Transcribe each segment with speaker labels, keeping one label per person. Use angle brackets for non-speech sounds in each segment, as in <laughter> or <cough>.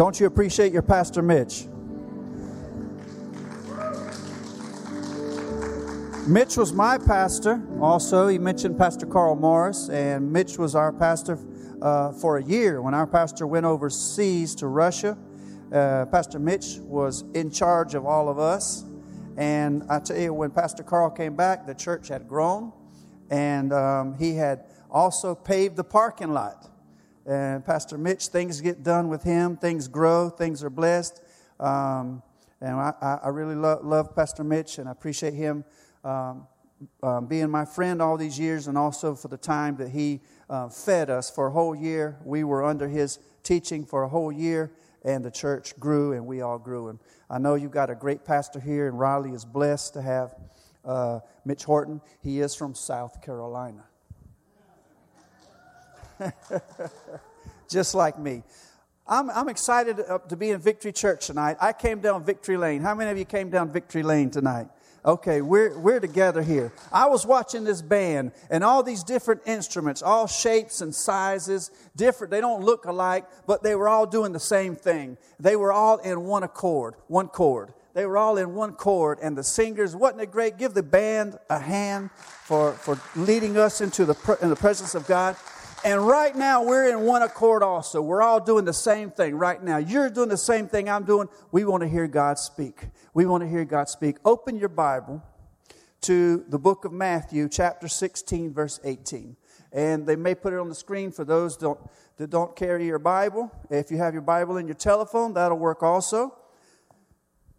Speaker 1: Don't you appreciate your Pastor Mitch? Mitch was my pastor also. He mentioned Pastor Carl Morris, and Mitch was our pastor uh, for a year when our pastor went overseas to Russia. Uh, pastor Mitch was in charge of all of us. And I tell you, when Pastor Carl came back, the church had grown, and um, he had also paved the parking lot. And Pastor Mitch, things get done with him, things grow, things are blessed. Um, and I, I really lo- love Pastor Mitch, and I appreciate him um, um, being my friend all these years, and also for the time that he uh, fed us for a whole year. We were under his teaching for a whole year, and the church grew, and we all grew. And I know you've got a great pastor here, and Raleigh is blessed to have uh, Mitch Horton. He is from South Carolina. <laughs> Just like me. I'm, I'm excited uh, to be in Victory Church tonight. I came down Victory Lane. How many of you came down Victory Lane tonight? Okay, we're, we're together here. I was watching this band and all these different instruments, all shapes and sizes, different. They don't look alike, but they were all doing the same thing. They were all in one accord, one chord. They were all in one chord, and the singers, wasn't it great? Give the band a hand for, for leading us into the, in the presence of God. And right now, we're in one accord also. We're all doing the same thing right now. You're doing the same thing I'm doing. We want to hear God speak. We want to hear God speak. Open your Bible to the book of Matthew, chapter 16, verse 18. And they may put it on the screen for those don't, that don't carry your Bible. If you have your Bible in your telephone, that'll work also.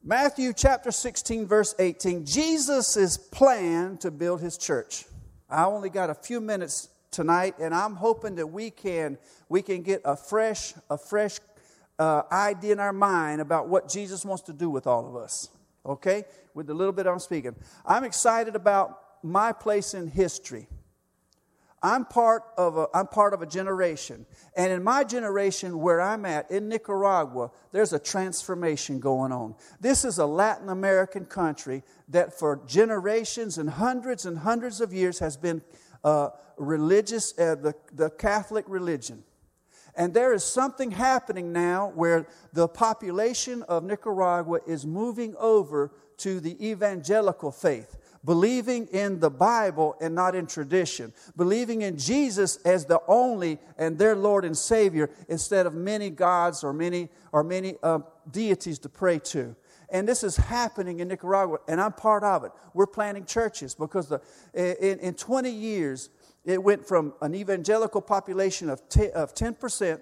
Speaker 1: Matthew chapter 16, verse 18. Jesus' plan to build his church. I only got a few minutes tonight, and I'm hoping that we can we can get a fresh a fresh uh, idea in our mind about what Jesus wants to do with all of us. Okay, with the little bit I'm speaking, I'm excited about my place in history. I'm part of a, I'm part of a generation. And in my generation, where I'm at, in Nicaragua, there's a transformation going on. This is a Latin American country that for generations and hundreds and hundreds of years has been uh, religious, uh, the, the Catholic religion. And there is something happening now where the population of Nicaragua is moving over to the evangelical faith, believing in the Bible and not in tradition, believing in Jesus as the only and their Lord and Savior instead of many gods or many or many uh, deities to pray to. And this is happening in Nicaragua, and I'm part of it. We're planting churches because the, in, in 20 years, it went from an evangelical population of, of 10%.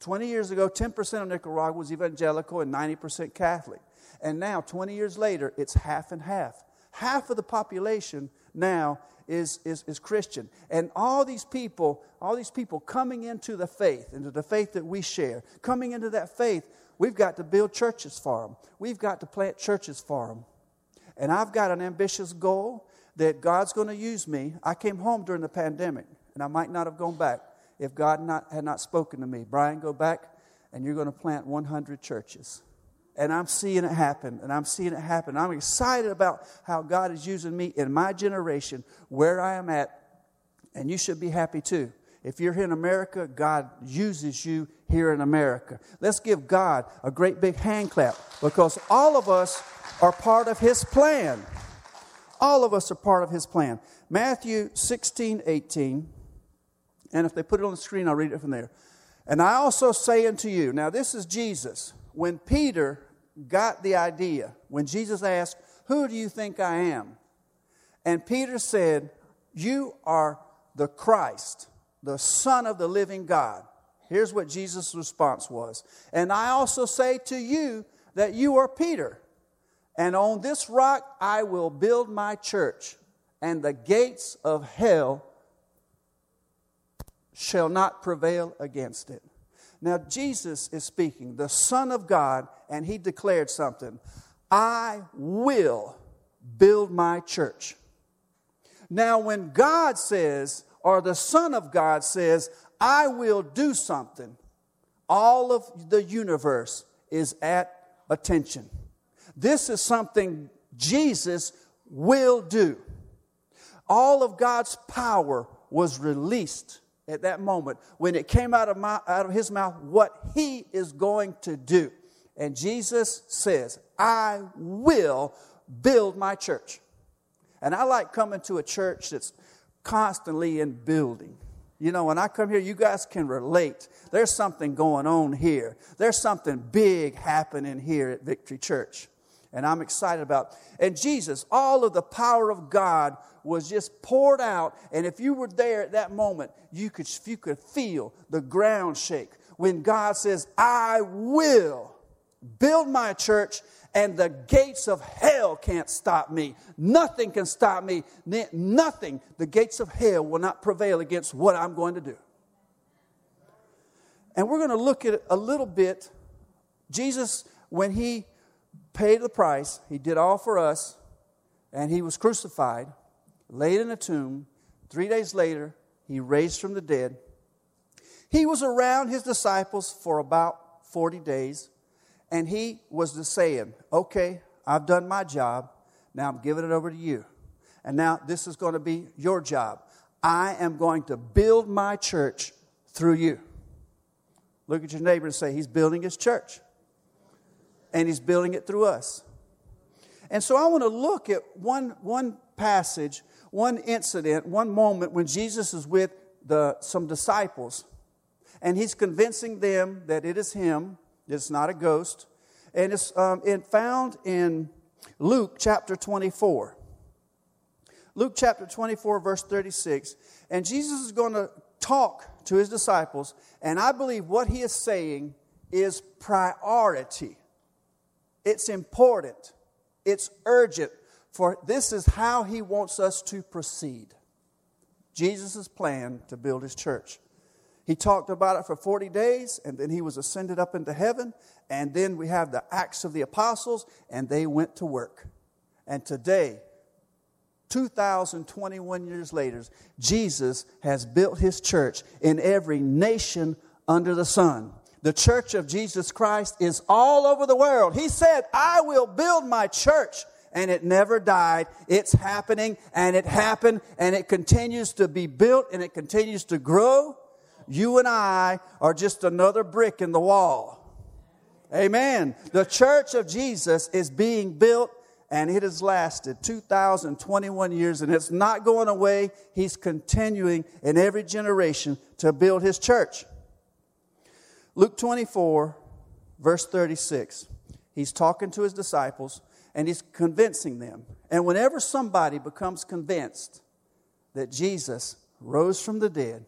Speaker 1: 20 years ago, 10% of Nicaragua was evangelical and 90% Catholic. And now, 20 years later, it's half and half. Half of the population now is, is, is Christian. And all these people, all these people coming into the faith, into the faith that we share, coming into that faith, we've got to build churches for them. We've got to plant churches for them. And I've got an ambitious goal that God's going to use me. I came home during the pandemic, and I might not have gone back if God not, had not spoken to me. Bryan, go back, and you're going to plant 100 churches. And I'm seeing it happen, and I'm seeing it happen. I'm excited about how God is using me in my generation, where I am at, and you should be happy too. If you're here in America, God uses you here in America. Let's give God a great big hand clap because all of us are part of His plan. All of us are part of his plan. Matthew 16, 18. And if they put it on the screen, I'll read it from there. And I also say unto you, now this is Jesus. When Peter got the idea, when Jesus asked, Who do you think I am? And Peter said, You are the Christ, the Son of the living God. Here's what Jesus' response was. And I also say to you that you are Peter and on this rock I will build my church, and the gates of hell shall not prevail against it. Now, Jesus is speaking, the Son of God, and he declared something I will build my church. Now, when God says, or the Son of God says, I will do something, all of the universe is at attention. This is something Jesus will do. All of God's power was released at that moment when it came out of, my, out of his mouth what he is going to do. And Jesus says, I will build my church. And I like coming to a church that's constantly in building. You know, when I come here, you guys can relate. There's something going on here. There's something big happening here at Victory Church. And I'm excited about. And Jesus, all of the power of God was just poured out. And if you were there at that moment, you could, you could feel the ground shake when God says, I will build my church and the gates of hell can't stop me. Nothing can stop me. Nothing. The gates of hell will not prevail against what I'm going to do. And we're going to look at a little bit. Jesus, when he paid the price, he did all for us, and he was crucified, laid in a tomb. Three days later, he raised from the dead. He was around his disciples for about 40 days. And he was the saying, okay, I've done my job. Now I'm giving it over to you. And now this is going to be your job. I am going to build my church through you. Look at your neighbor and say, He's building his church. And he's building it through us. And so I want to look at one, one passage, one incident, one moment when Jesus is with the, some disciples. And he's convincing them that it is him it's not a ghost. And it's um, it found in Luke chapter 24. Luke chapter 24, verse 36. And Jesus is going to talk to his disciples. And I believe what he is saying is priority. It's important. It's urgent. For this is how he wants us to proceed. Jesus' plan to build his church. He talked about it for 40 days, and then he was ascended up into heaven. And then we have the Acts of the Apostles, and they went to work. And today, 2021 years later, Jesus has built his church in every nation under the sun. The church of Jesus Christ is all over the world. He said, I will build my church. And it never died. It's happening and it happened and it continues to be built and it continues to grow you and I are just another brick in the wall. Amen. The church of Jesus is being built and it has lasted 2021 years and it's not going away. He's continuing in every generation to build his church. Luke 24, verse 36. He's talking to his disciples and he's convincing them. And whenever somebody becomes convinced that Jesus rose from the dead,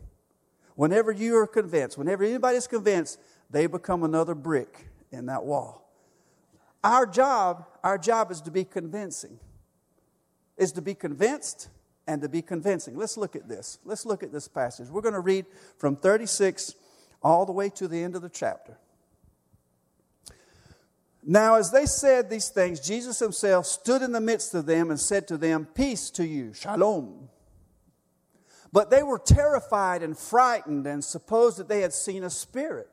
Speaker 1: Whenever you are convinced, whenever anybody's convinced, they become another brick in that wall. Our job, our job is to be convincing. Is to be convinced and to be convincing. Let's look at this. Let's look at this passage. We're going to read from 36 all the way to the end of the chapter. Now, as they said these things, Jesus himself stood in the midst of them and said to them, Peace to you, shalom. But they were terrified and frightened and supposed that they had seen a spirit.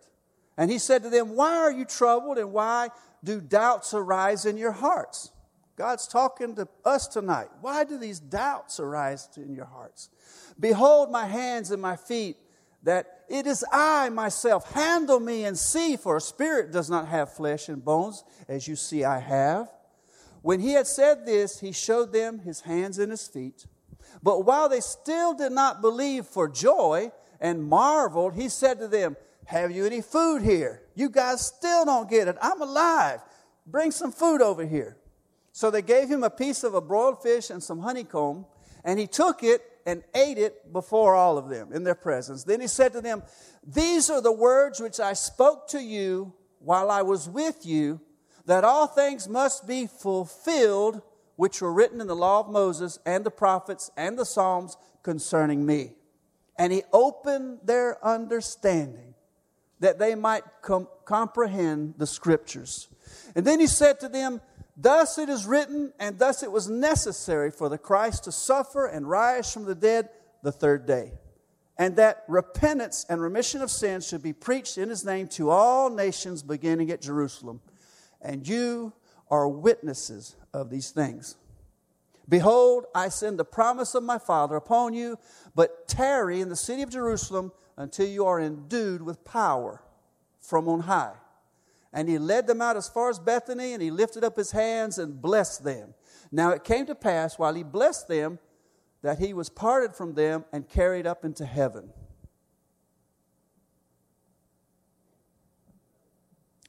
Speaker 1: And he said to them, Why are you troubled and why do doubts arise in your hearts? God's talking to us tonight. Why do these doubts arise in your hearts? Behold my hands and my feet, that it is I myself. Handle me and see, for a spirit does not have flesh and bones, as you see I have. When he had said this, he showed them his hands and his feet. But while they still did not believe for joy and marveled, he said to them, Have you any food here? You guys still don't get it. I'm alive. Bring some food over here. So they gave him a piece of a broiled fish and some honeycomb, and he took it and ate it before all of them in their presence. Then he said to them, These are the words which I spoke to you while I was with you, that all things must be fulfilled which were written in the law of Moses and the prophets and the Psalms concerning me. And he opened their understanding that they might com- comprehend the scriptures. And then he said to them, Thus it is written, and thus it was necessary for the Christ to suffer and rise from the dead the third day. And that repentance and remission of sins should be preached in his name to all nations beginning at Jerusalem. And you are witnesses of these things. Behold, I send the promise of my Father upon you, but tarry in the city of Jerusalem until you are endued with power from on high. And he led them out as far as Bethany, and he lifted up his hands and blessed them. Now it came to pass, while he blessed them, that he was parted from them and carried up into heaven.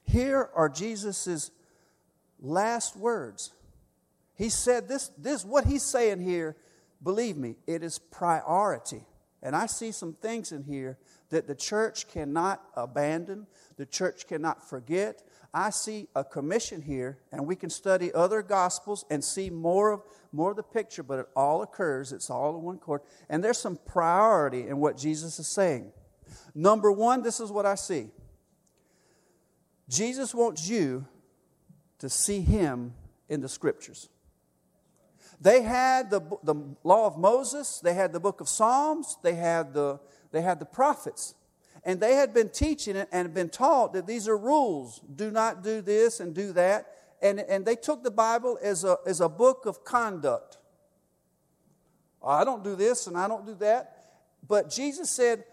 Speaker 1: Here are Jesus' last words. He said this, this, what he's saying here, believe me, it is priority. And I see some things in here that the church cannot abandon, the church cannot forget. I see a commission here, and we can study other gospels and see more of, more of the picture, but it all occurs, it's all in one chord. And there's some priority in what Jesus is saying. Number one, this is what I see Jesus wants you to see him in the scriptures. They had the, the law of Moses, they had the book of Psalms, they had the, they had the prophets. And they had been teaching it and been taught that these are rules. Do not do this and do that. And, and they took the Bible as a, as a book of conduct. I don't do this and I don't do that. But Jesus said,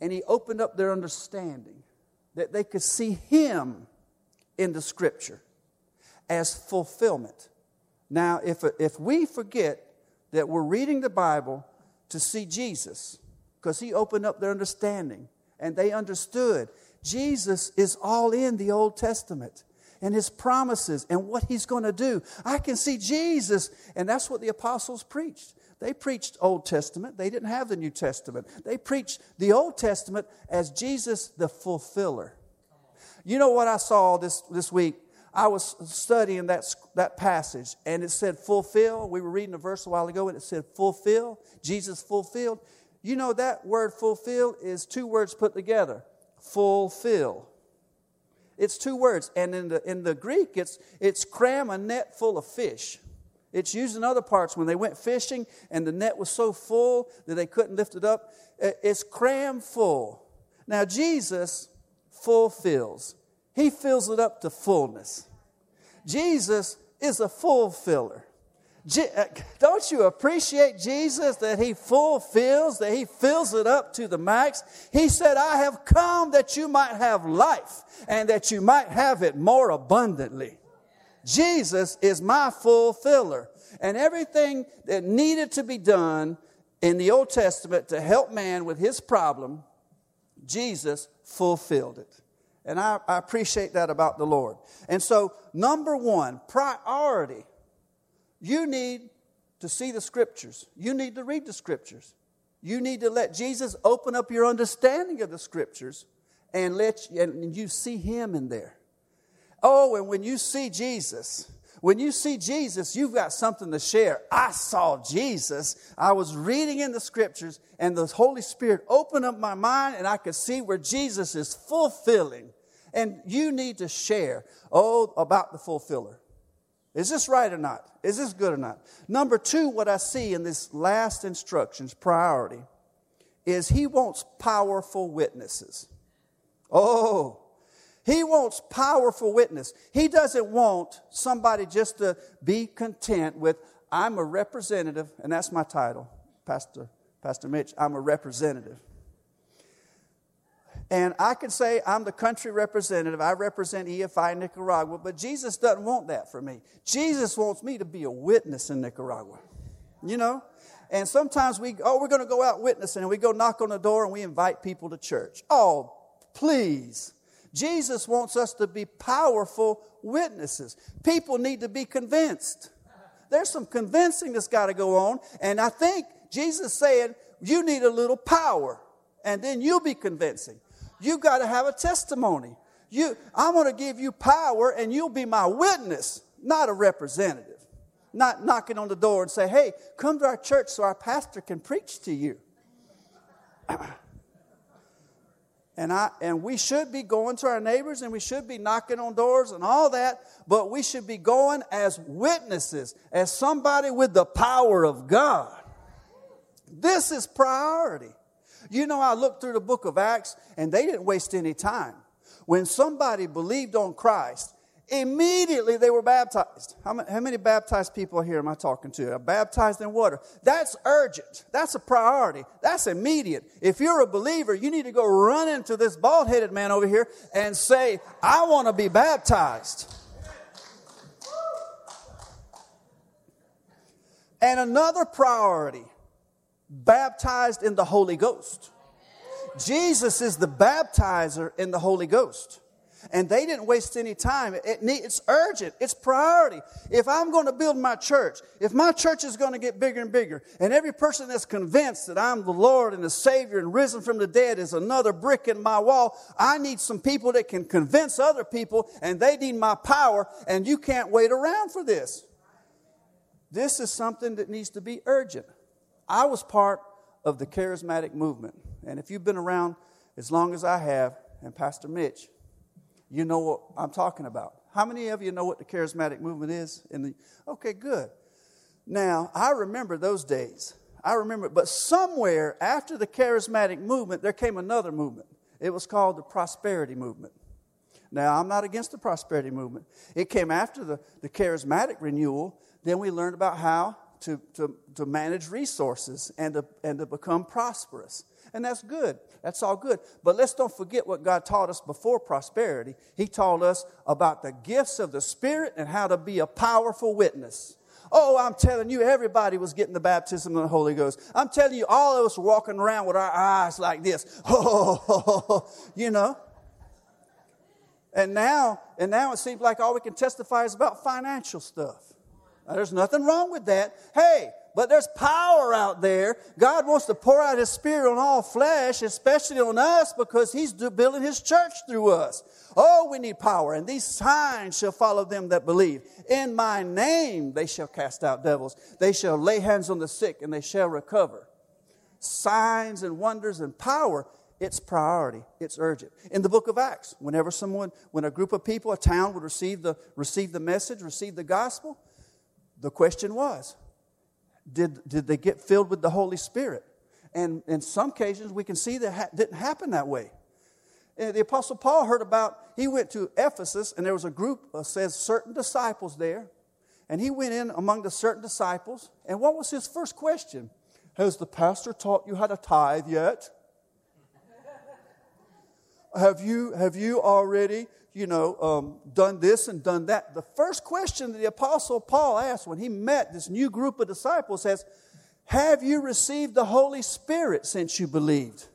Speaker 1: and he opened up their understanding that they could see him in the scripture as fulfillment. Now, if, if we forget that we're reading the Bible to see Jesus, because he opened up their understanding and they understood Jesus is all in the Old Testament and his promises and what he's going to do. I can see Jesus, and that's what the apostles preached. They preached Old Testament. They didn't have the New Testament. They preached the Old Testament as Jesus the fulfiller. You know what I saw this, this week? I was studying that, that passage and it said fulfill. We were reading a verse a while ago and it said fulfill. Jesus fulfilled. You know that word fulfill is two words put together. Fulfill. It's two words. And in the, in the Greek, it's, it's cram a net full of fish. It's used in other parts when they went fishing and the net was so full that they couldn't lift it up. It's cram full. Now, Jesus fulfills, He fills it up to fullness. Jesus is a fulfiller. Uh, don't you appreciate Jesus that He fulfills, that He fills it up to the max? He said, I have come that you might have life and that you might have it more abundantly. Jesus is my fulfiller. And everything that needed to be done in the Old Testament to help man with his problem, Jesus fulfilled it. And I, I appreciate that about the Lord. And so, number one, priority. You need to see the scriptures. You need to read the scriptures. You need to let Jesus open up your understanding of the scriptures and let you, and you see him in there. Oh, and when you see Jesus, when you see Jesus, you've got something to share. I saw Jesus. I was reading in the scriptures, and the Holy Spirit opened up my mind, and I could see where Jesus is fulfilling. And you need to share, oh, about the fulfiller. Is this right or not? Is this good or not? Number two, what I see in this last instructions, priority, is he wants powerful witnesses. Oh, he wants powerful witness. He doesn't want somebody just to be content with, I'm a representative, and that's my title, Pastor, Pastor Mitch, I'm a representative. And I can say I'm the country representative. I represent EFI Nicaragua, but Jesus doesn't want that for me. Jesus wants me to be a witness in Nicaragua. You know? And sometimes we, oh, we're going to go out witnessing, and we go knock on the door and we invite people to church. Oh, please. Jesus wants us to be powerful witnesses. People need to be convinced. There's some convincing that's got to go on. And I think Jesus said, you need a little power, and then you'll be convincing. You've got to have a testimony. You, I'm going to give you power, and you'll be my witness, not a representative. Not knocking on the door and say, hey, come to our church so our pastor can preach to you. <clears throat> And, I, and we should be going to our neighbors and we should be knocking on doors and all that, but we should be going as witnesses, as somebody with the power of God. This is priority. You know, I looked through the book of Acts and they didn't waste any time. When somebody believed on Christ, Immediately they were baptized. How many, how many, baptized people here am I talking to? Baptized in water. That's urgent. That's a priority. That's immediate. If you're a believer, you need to go run into this bald headed man over here and say, I want to be baptized. And another priority baptized in the Holy Ghost. Jesus is the baptizer in the Holy Ghost. And they didn't waste any time. It, it's urgent. It's priority. If I'm going to build my church, if my church is going to get bigger and bigger, and every person that's convinced that I'm the Lord and the Savior and risen from the dead is another brick in my wall, I need some people that can convince other people, and they need my power, and you can't wait around for this. This is something that needs to be urgent. I was part of the charismatic movement. And if you've been around as long as I have, and Pastor Mitch, you know what I'm talking about. How many of you know what the charismatic movement is? The okay, good. Now I remember those days. I remember, but somewhere after the charismatic movement, there came another movement. It was called the prosperity movement. Now, I'm not against the prosperity movement. It came after the, the charismatic renewal. Then we learned about how to, to, to manage resources and to, and to become prosperous. And that's good. That's all good. But let's don't forget what God taught us before prosperity. He taught us about the gifts of the Spirit and how to be a powerful witness. Oh, I'm telling you, everybody was getting the baptism of the Holy Ghost. I'm telling you, all of us were walking around with our eyes like this. <laughs> Oh, you know. And now, and now it seems like all we can testify is about financial stuff. Now, there's nothing wrong with that. Hey, but there's power out there. God wants to pour out His Spirit on all flesh, especially on us, because He's building His church through us. Oh, we need power. And these signs shall follow them that believe. In my name they shall cast out devils. They shall lay hands on the sick and they shall recover. Signs and wonders and power. It's priority. It's urgent. In the book of Acts, whenever someone, when a group of people, a town would receive the, receive the message, receive the gospel, the question was, did, did they get filled with the Holy Spirit? And in some cases, we can see that ha- didn't happen that way. And the Apostle Paul heard about, he went to Ephesus, and there was a group, uh, says certain disciples there. And he went in among the certain disciples. And what was his first question? Has the pastor taught you how to tithe yet? have you, have you already you know, um, done this and done that. The first question that the Apostle Paul asked when he met this new group of disciples says, Have you received the Holy Spirit since you believed?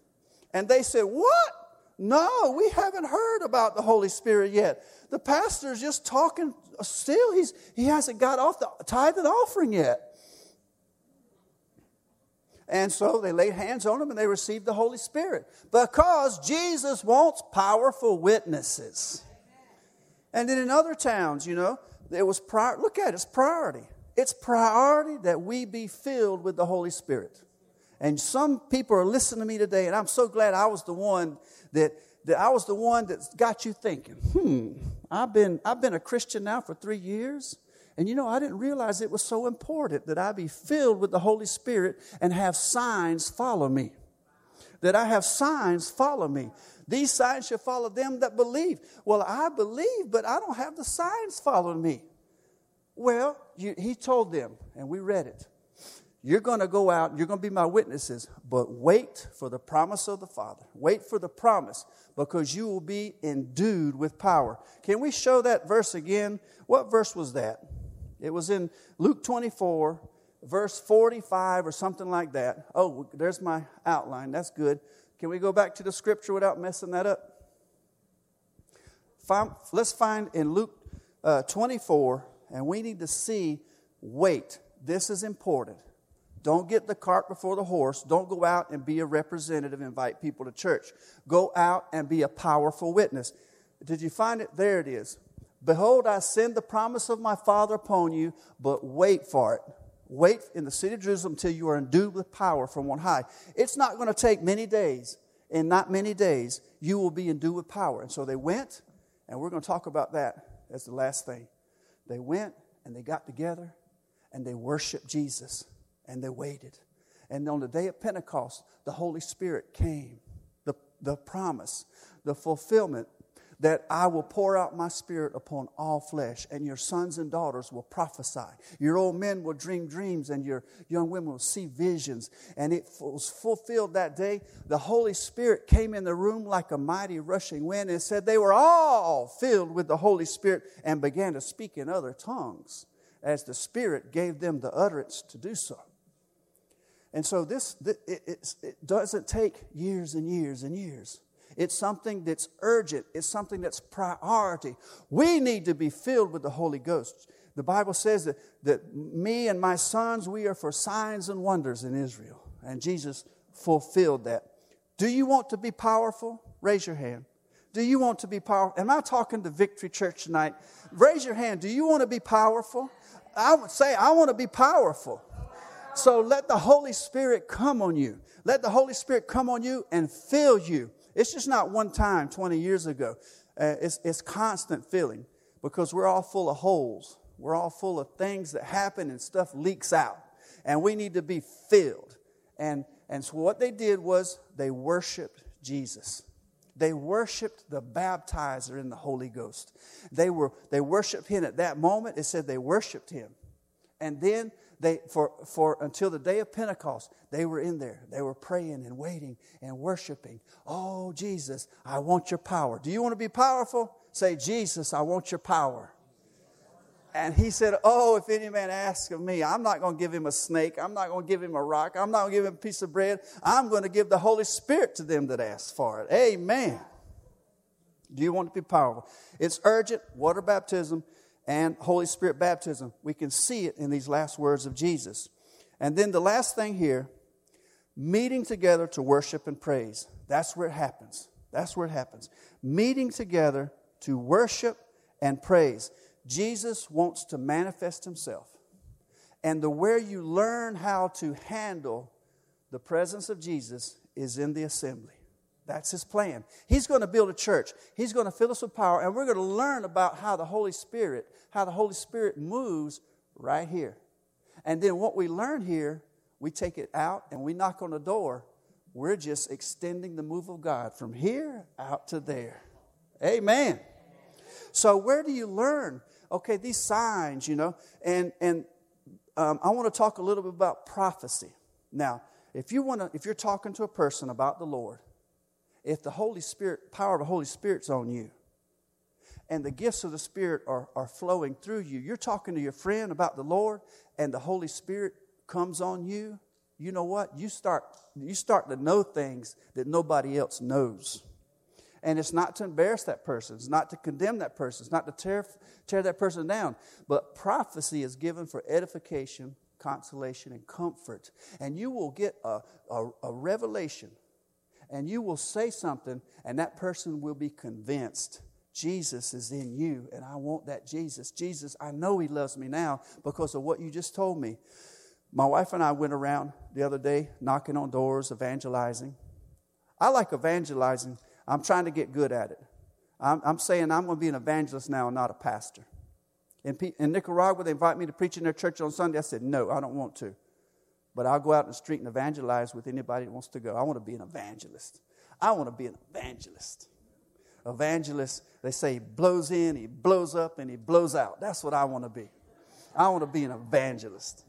Speaker 1: And they said, What? No, we haven't heard about the Holy Spirit yet. The pastor's just talking still. He's, he hasn't got off the tithe and offering yet. And so they laid hands on them and they received the Holy Spirit because Jesus wants powerful witnesses. And then in other towns, you know, it was prior, look at it, it's priority. It's priority that we be filled with the Holy Spirit. And some people are listening to me today, and I'm so glad I was the one that, that I was the one that got you thinking, hmm, I've been, I've been a Christian now for three years. And you know, I didn't realize it was so important that I be filled with the Holy Spirit and have signs follow me. That I have signs follow me. These signs shall follow them that believe. Well, I believe, but I don't have the signs following me. Well, you, he told them, and we read it. You're going to go out, you're going to be my witnesses, but wait for the promise of the Father. Wait for the promise because you will be endued with power. Can we show that verse again? What verse was that? It was in Luke 24, verse 45 or something like that. Oh, there's my outline. That's good. Can we go back to the scripture without messing that up? let's find in Luke uh, 24, and we need to see wait, this is important. Don't get the cart before the horse. Don't go out and be a representative, invite people to church. Go out and be a powerful witness. Did you find it? There it is. Behold, I send the promise of my Father upon you, but wait for it. Wait in the city of Jerusalem until you are endued with power from on high. It's not going to take many days. In not many days, you will be endued with power. And so they went, and we're going to talk about that as the last thing. They went and they got together and they worshiped Jesus and they waited. And on the day of Pentecost, the Holy Spirit came, the, the promise, the fulfillment, that I will pour out my spirit upon all flesh, and your sons and daughters will prophesy. Your old men will dream dreams, and your young women will see visions. And it was fulfilled that day. The Holy Spirit came in the room like a mighty rushing wind and said they were all filled with the Holy Spirit and began to speak in other tongues as the Spirit gave them the utterance to do so. And so this, it, doesn't take years and years and years. It's something that's urgent. It's something that's priority. We need to be filled with the Holy Ghost. The Bible says that, that me and my sons, we are for signs and wonders in Israel. And Jesus fulfilled that. Do you want to be powerful? Raise your hand. Do you want to be powerful? Am I talking to Victory Church tonight? Raise your hand. Do you want to be powerful? I would say, I want to be powerful. So let the Holy Spirit come on you. Let the Holy Spirit come on you and fill you. It's just not one time 20 years ago. Uh, it's, it's constant filling because we're all full of holes. We're all full of things that happen and stuff leaks out. And we need to be filled. And, and so what they did was they worshiped Jesus. They worshiped the baptizer in the Holy Ghost. They, were, they worshiped him at that moment. It said they worshiped him. And then they, for, for until the day of Pentecost, they were in there. They were praying and waiting and worshiping. Oh, Jesus, I want your power. Do you want to be powerful? Say, Jesus, I want your power. And he said, Oh, if any man asks of me, I'm not going to give him a snake. I'm not going to give him a rock. I'm not going to give him a piece of bread. I'm going to give the Holy Spirit to them that ask for it. Amen. Do you want to be powerful? It's urgent, water baptism and Holy Spirit baptism. We can see it in these last words of Jesus. And then the last thing here meeting together to worship and praise. That's where it happens. That's where it happens. Meeting together to worship and praise. Jesus wants to manifest himself. And the where you learn how to handle the presence of Jesus is in the assembly. That's his plan. He's going to build a church. He's going to fill us with power, and we're going to learn about how the Holy Spirit, how the Holy Spirit moves right here. And then what we learn here, we take it out and we knock on the door. We're just extending the move of God from here out to there. Amen. So where do you learn? Okay, these signs, you know, and and um, I want to talk a little bit about prophecy. Now, if you want to, if you're talking to a person about the Lord, if the Holy Spirit, power of the Holy Spirit's on you, and the gifts of the Spirit are, are flowing through you, you're talking to your friend about the Lord, and the Holy Spirit comes on you, you know what? You start, you start to know things that nobody else knows. And it's not to embarrass that person, it's not to condemn that person, it's not to tear, tear that person down. But prophecy is given for edification, consolation, and comfort. And you will get a, a, a revelation and you will say something, and that person will be convinced Jesus is in you, and I want that Jesus. Jesus, I know He loves me now because of what you just told me. My wife and I went around the other day knocking on doors, evangelizing. I like evangelizing. I'm trying to get good at it. I'm, I'm saying I'm going to be an evangelist now, not a pastor. In, in Nicaragua, they invite me to preach in their church on Sunday. I said, no, I don't want to. But I'll go out in the street and evangelize with anybody that wants to go. I want to be an evangelist. I want to be an evangelist. Evangelist, they say, he blows in, he blows up, and he blows out. That's what I want to be. I want to be an evangelist.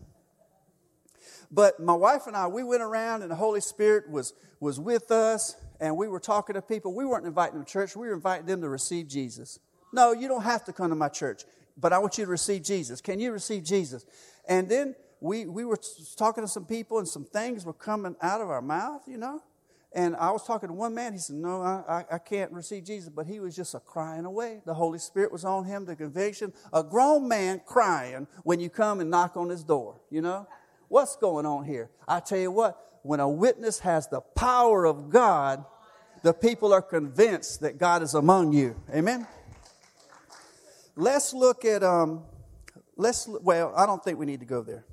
Speaker 1: But my wife and I, we went around, and the Holy Spirit was, was with us, and we were talking to people. We weren't inviting them to church, we were inviting them to receive Jesus. No, you don't have to come to my church, but I want you to receive Jesus. Can you receive Jesus? And then we, we were talking to some people and some things were coming out of our mouth, you know. And I was talking to one man. He said, No, I, I can't receive Jesus. But he was just a crying away. The Holy Spirit was on him, the conviction. A grown man crying when you come and knock on his door, you know. What's going on here? I tell you what, when a witness has the power of God, the people are convinced that God is among you. Amen? Let's look at, um, let's, well, I don't think we need to go there.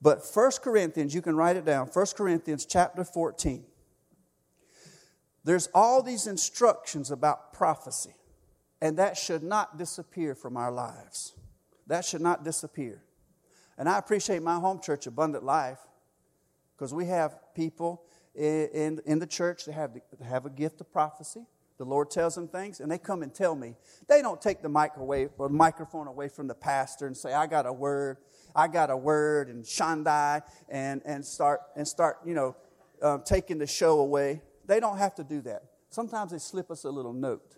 Speaker 1: But 1 Corinthians, you can write it down, 1 Corinthians chapter 14. There's all these instructions about prophecy, and that should not disappear from our lives. That should not disappear. And I appreciate my home church, Abundant Life, because we have people in, in, the church that have, have a gift of prophecy. The Lord tells them things, and they come and tell me. They don't take the microwave or microphone away from the pastor and say, "I got a word, I got a word," and shandai, and and start and start, you know, uh, taking the show away. They don't have to do that. Sometimes they slip us a little note,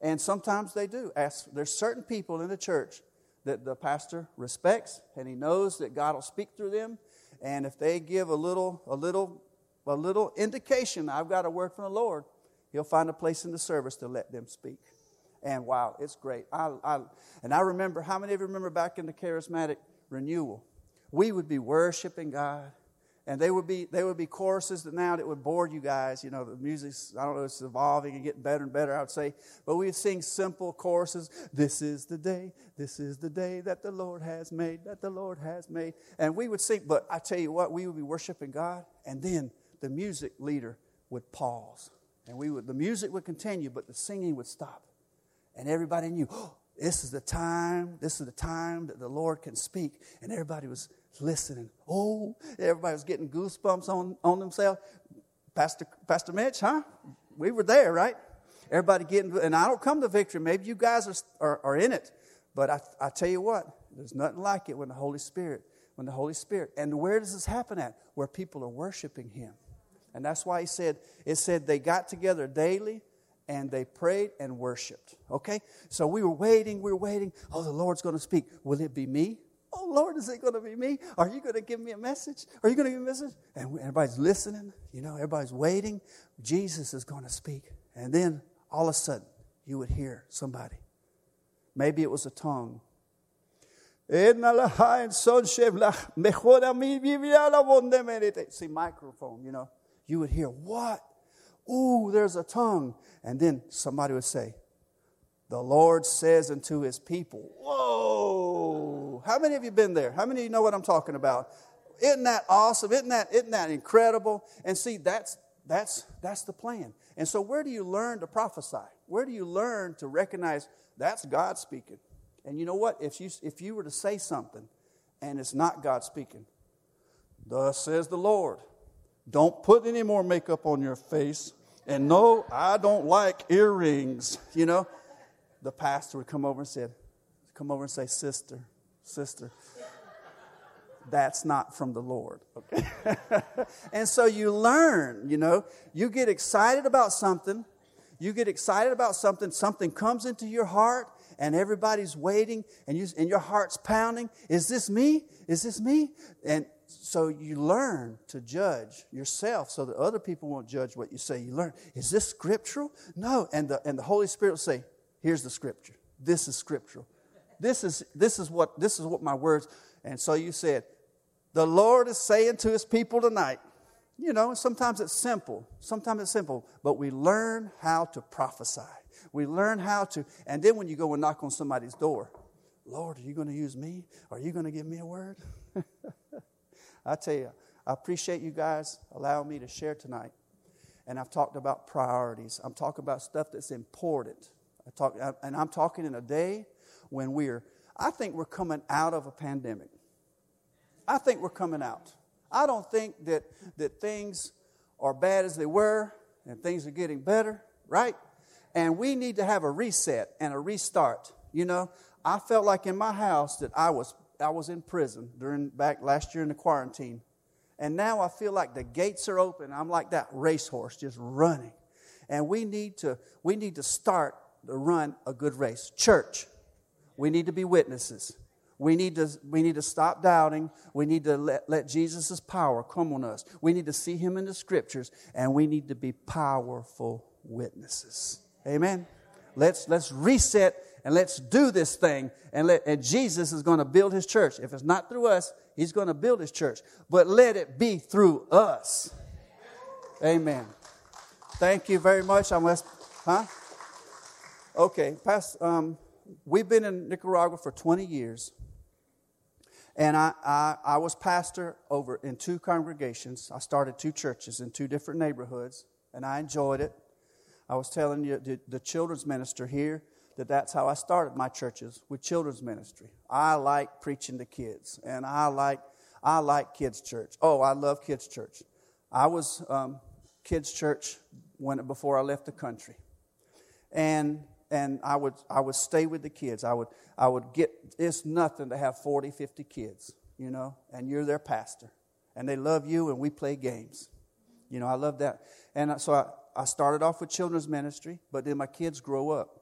Speaker 1: and sometimes they do. Ask. There's certain people in the church that the pastor respects, and he knows that God will speak through them. And if they give a little, a little, a little indication, I've got a word from the Lord He'll find a place in the service to let them speak. And wow, it's great. I, I, and I remember, how many of you remember back in the charismatic renewal? We would be worshiping God, and they would be they would be choruses that now that would bore you guys. You know, the music's I don't know, it's evolving and getting better and better. I would say, but we'd sing simple choruses. This is the day, this is the day that the Lord has made, that the Lord has made, and we would sing. But I tell you what, we would be worshiping God, and then the music leader would pause and we would, the music would continue, but the singing would stop. And everybody knew, oh, this is the time, this is the time that the Lord can speak. And everybody was listening. Oh, everybody was getting goosebumps on, on themselves. Pastor, Pastor Mitch, huh? We were there, right? Everybody getting, and I don't come to victory. Maybe you guys are, are, are in it. But I, I tell you what, there's nothing like it when the Holy Spirit, when the Holy Spirit, and where does this happen at? Where people are worshiping Him. And that's why he said, it said they got together daily and they prayed and worshiped. Okay? So we were waiting, we were waiting. Oh, the Lord's going to speak. Will it be me? Oh, Lord, is it going to be me? Are you going to give me a message? Are you going to give me a message? And everybody's listening. You know, everybody's waiting. Jesus is going to speak. And then all of a sudden, you would hear somebody. Maybe it was a tongue. See, microphone, you know you would hear, What? Ooh, there's a tongue. And then somebody would say, The Lord says unto his people, Whoa! How many of you been there? How many of you know what I'm talking about? Isn't that awesome? Isn't that, isn't that incredible? And see, that's, that's, that's the plan. And so, where do you learn to prophesy? Where do you learn to recognize that's God speaking? And you know what? If you, if you were to say something and it's not God speaking, thus says the Lord, don't put any more makeup on your face. And no, I don't like earrings. You know, the pastor would come over and said, come over and say, sister, sister, that's not from the Lord. Okay. <laughs> and so you learn, you know, you get excited about something. You get excited about something, something comes into your heart, and everybody's waiting, and, you, and your heart's pounding. Is this me? Is this me? And so you learn to judge yourself so that other people won't judge what you say. You learn, is this scriptural? No. And the, and the Holy Spirit will say, here's the scripture. This is scriptural. This is, this is what, this is what my words. And so you said, the Lord is saying to his people tonight, you know, sometimes it's simple. Sometimes it's simple, but we learn how to prophesy. We learn how to, and then when you go and knock on somebody's door, Lord, are you going to use me? Are you going to give me a word? <laughs> I tell you, I appreciate you guys allowing me to share tonight. And I've talked about priorities. I'm talking about stuff that's important. I talk, and I'm talking in a day when we're, I think we're coming out of a pandemic. I think we're coming out. I don't think that, that things are bad as they were and things are getting better, right? And we need to have a reset and a restart. You know, I felt like in my house that I was I was in prison during back last year in the quarantine. And now I feel like the gates are open. I'm like that racehorse just running. And we need to we need to start to run a good race. Church, we need to be witnesses. We need to, we need to stop doubting. We need to let, let Jesus' power come on us. We need to see him in the scriptures, and we need to be powerful witnesses. Amen. Let's, let's reset and let's do this thing. And, let, and Jesus is going to build his church. If it's not through us, he's going to build his church. But let it be through us. Amen. Thank you very much. I'm West, huh? Okay, past, um, we've been in Nicaragua for 20 years. And I, I, I was pastor over in two congregations. I started two churches in two different neighborhoods, and I enjoyed it. I was telling you, the, the children's minister here, that that's how I started my churches with children's ministry. I like preaching to kids, and I like I like kids church. Oh, I love kids church. I was um, kids church when before I left the country. and and I would I would stay with the kids. I would I would get it's nothing to have 40, 50 kids, you know, and you're their pastor. And they love you and we play games. You know, I love that. And so I, I started off with children's ministry, but then my kids grow up.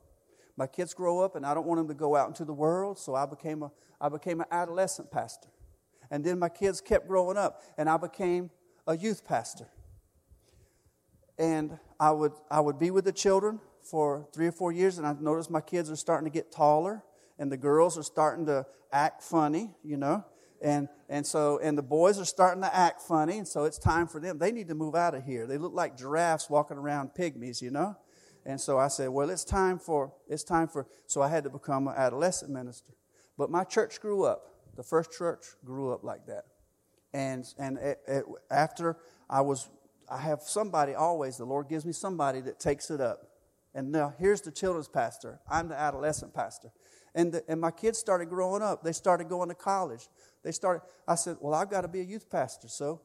Speaker 1: My kids grow up and I don't want them to go out into the world, so I became a I became an adolescent pastor. And then my kids kept growing up and I became a youth pastor. And I would I would be with the children for three or four years, and I've noticed my kids are starting to get taller, and the girls are starting to act funny, you know. And, and so, and the boys are starting to act funny, and so it's time for them. They need to move out of here. They look like giraffes walking around pygmies, you know. And so I said, well, it's time for, it's time for, so I had to become an adolescent minister. But my church grew up. The first church grew up like that. And, and it, it, after I was, I have somebody always, the Lord gives me somebody that takes it up. And now here's the children's pastor. I'm the adolescent pastor. And, the, and my kids started growing up. They started going to college. They started, I said, well, I've got to be a youth pastor. So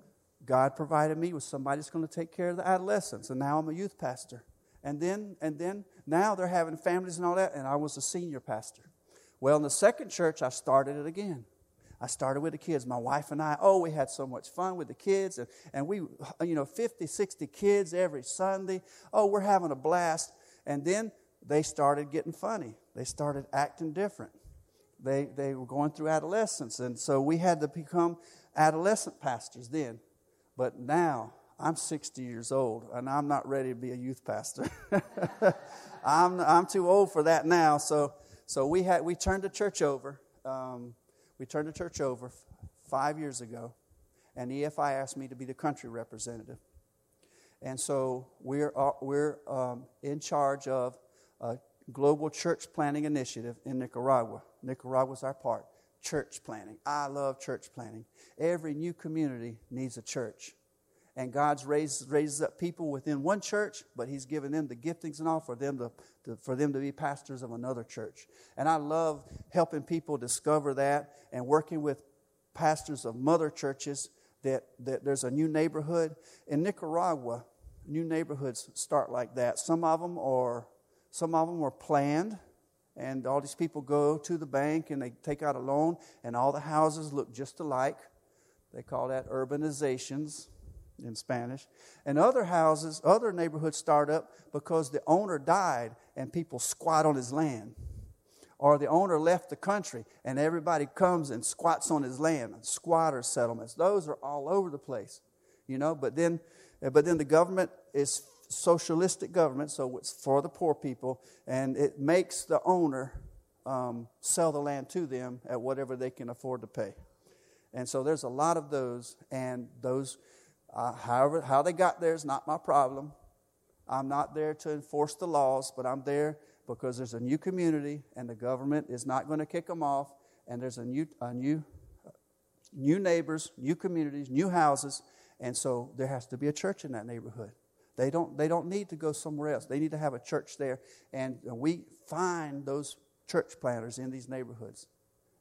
Speaker 1: God provided me with somebody that's going to take care of the adolescents. And now I'm a youth pastor. And then, and then now they're having families and all that. And I was a senior pastor. Well, in the second church, I started it again. I started with the kids. My wife and I, oh, we had so much fun with the kids. And, and we, you know, 50, 60 kids every Sunday. Oh, we're having a blast. And then they started getting funny. They started acting different. They, they were going through adolescence. And so we had to become adolescent pastors then. But now I'm 60 years old and I'm not ready to be a youth pastor. <laughs> I'm, I'm too old for that now. So, so we, had, we turned the church over. Um, we turned the church over five years ago. And EFI asked me to be the country representative. And so we're, uh, we're um, in charge of a global church planting initiative in Nicaragua. Nicaragua's our part. Church planting. I love church planting. Every new community needs a church. And God's raised, raises up people within one church, but He's given them the giftings and all for them to, to, for them to be pastors of another church. And I love helping people discover that and working with pastors of mother churches that, that there's a new neighborhood. In Nicaragua, new neighborhoods start like that. Some of them are some of them are planned, and all these people go to the bank and they take out a loan, and all the houses look just alike. They call that urbanizations in Spanish. And other houses, other neighborhoods start up because the owner died and people squat on his land. Or the owner left the country and everybody comes and squats on his land. Squatter settlements. Those are all over the place. You know, but then but then the government is socialistic government, so it's for the poor people, and it makes the owner um, sell the land to them at whatever they can afford to pay. And so there's a lot of those, and those, uh, however, how they got there is not my problem. I'm not there to enforce the laws, but I'm there because there's a new community, and the government is not going to kick them off, and there's a new, a new, new neighbors, new communities, new houses, and so there has to be a church in that neighborhood. They don't, they don't need to go somewhere else. They need to have a church there. And we find those church planters in these neighborhoods.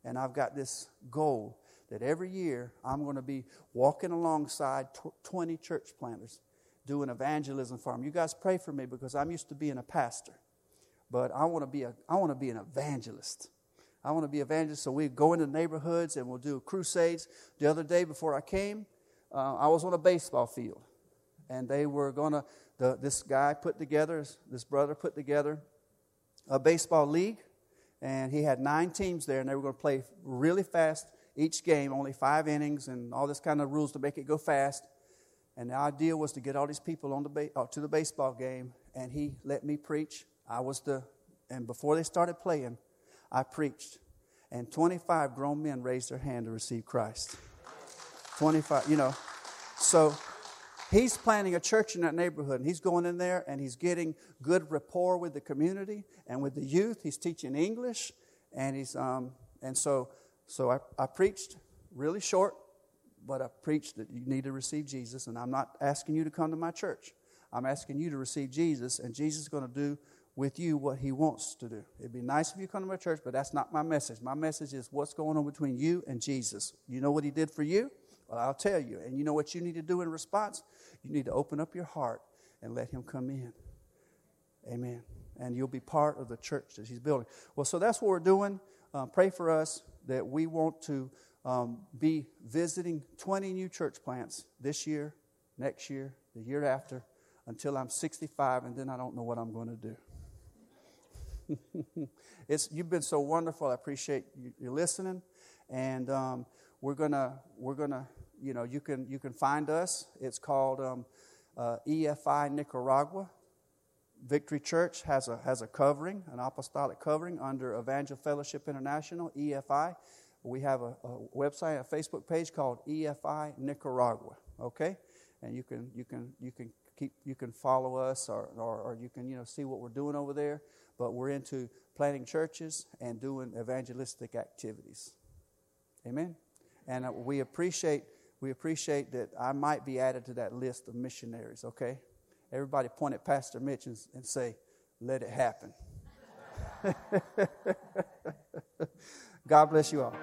Speaker 1: And I've got this goal that every year I'm going to be walking alongside 20 church planters doing evangelism for them. You guys pray for me because I'm used to being a pastor. But I want to be a I want to be an evangelist. I want to be an evangelist. So we go into neighborhoods and we'll do crusades. The other day before I came, uh, I was on a baseball field, and they were going to, The, this guy put together, this brother put together a baseball league, and he had nine teams there, and they were going to play really fast each game, only five innings, and all this kind of rules to make it go fast. And the idea was to get all these people on the ba- uh, to the baseball game, and he let me preach. I was the, and before they started playing, I preached, and 25 grown men raised their hand to receive Christ. 25, you know. So he's planning a church in that neighborhood, and he's going in there and he's getting good rapport with the community and with the youth. He's teaching English, and he's um, and so so I, I preached really short, but I preached that you need to receive Jesus, and I'm not asking you to come to my church. I'm asking you to receive Jesus, and Jesus is going to do with you what he wants to do. It'd be nice if you come to my church, but that's not my message. My message is what's going on between you and Jesus. You know what he did for you? Well, I'll tell you. And you know what you need to do in response? You need to open up your heart and let Him come in. Amen. and you'll be part of the church that He's building. Well, so that's what we're doing. Um, pray for us that we want to um, be visiting 20 new church plants this year, next year, the year after, until I'm 65, and then I don't know what I'm going to do. <laughs> it's, you've been so wonderful. I appreciate you, you listening. And um, we're gonna we're gonna you know you can you can find us. It's called um, uh, EFI Nicaragua. Victory Church has a has a covering, an apostolic covering under Evangel Fellowship International (EFI). We have a, a website, a Facebook page called EFI Nicaragua. Okay, and you can you can you can keep you can follow us or, or, or you can you know see what we're doing over there. But we're into planting churches and doing evangelistic activities. Amen. And uh, we appreciate we appreciate that I might be added to that list of missionaries. Okay, everybody point at Pastor Mitch and, and say, "Let it happen." <laughs> God bless you all.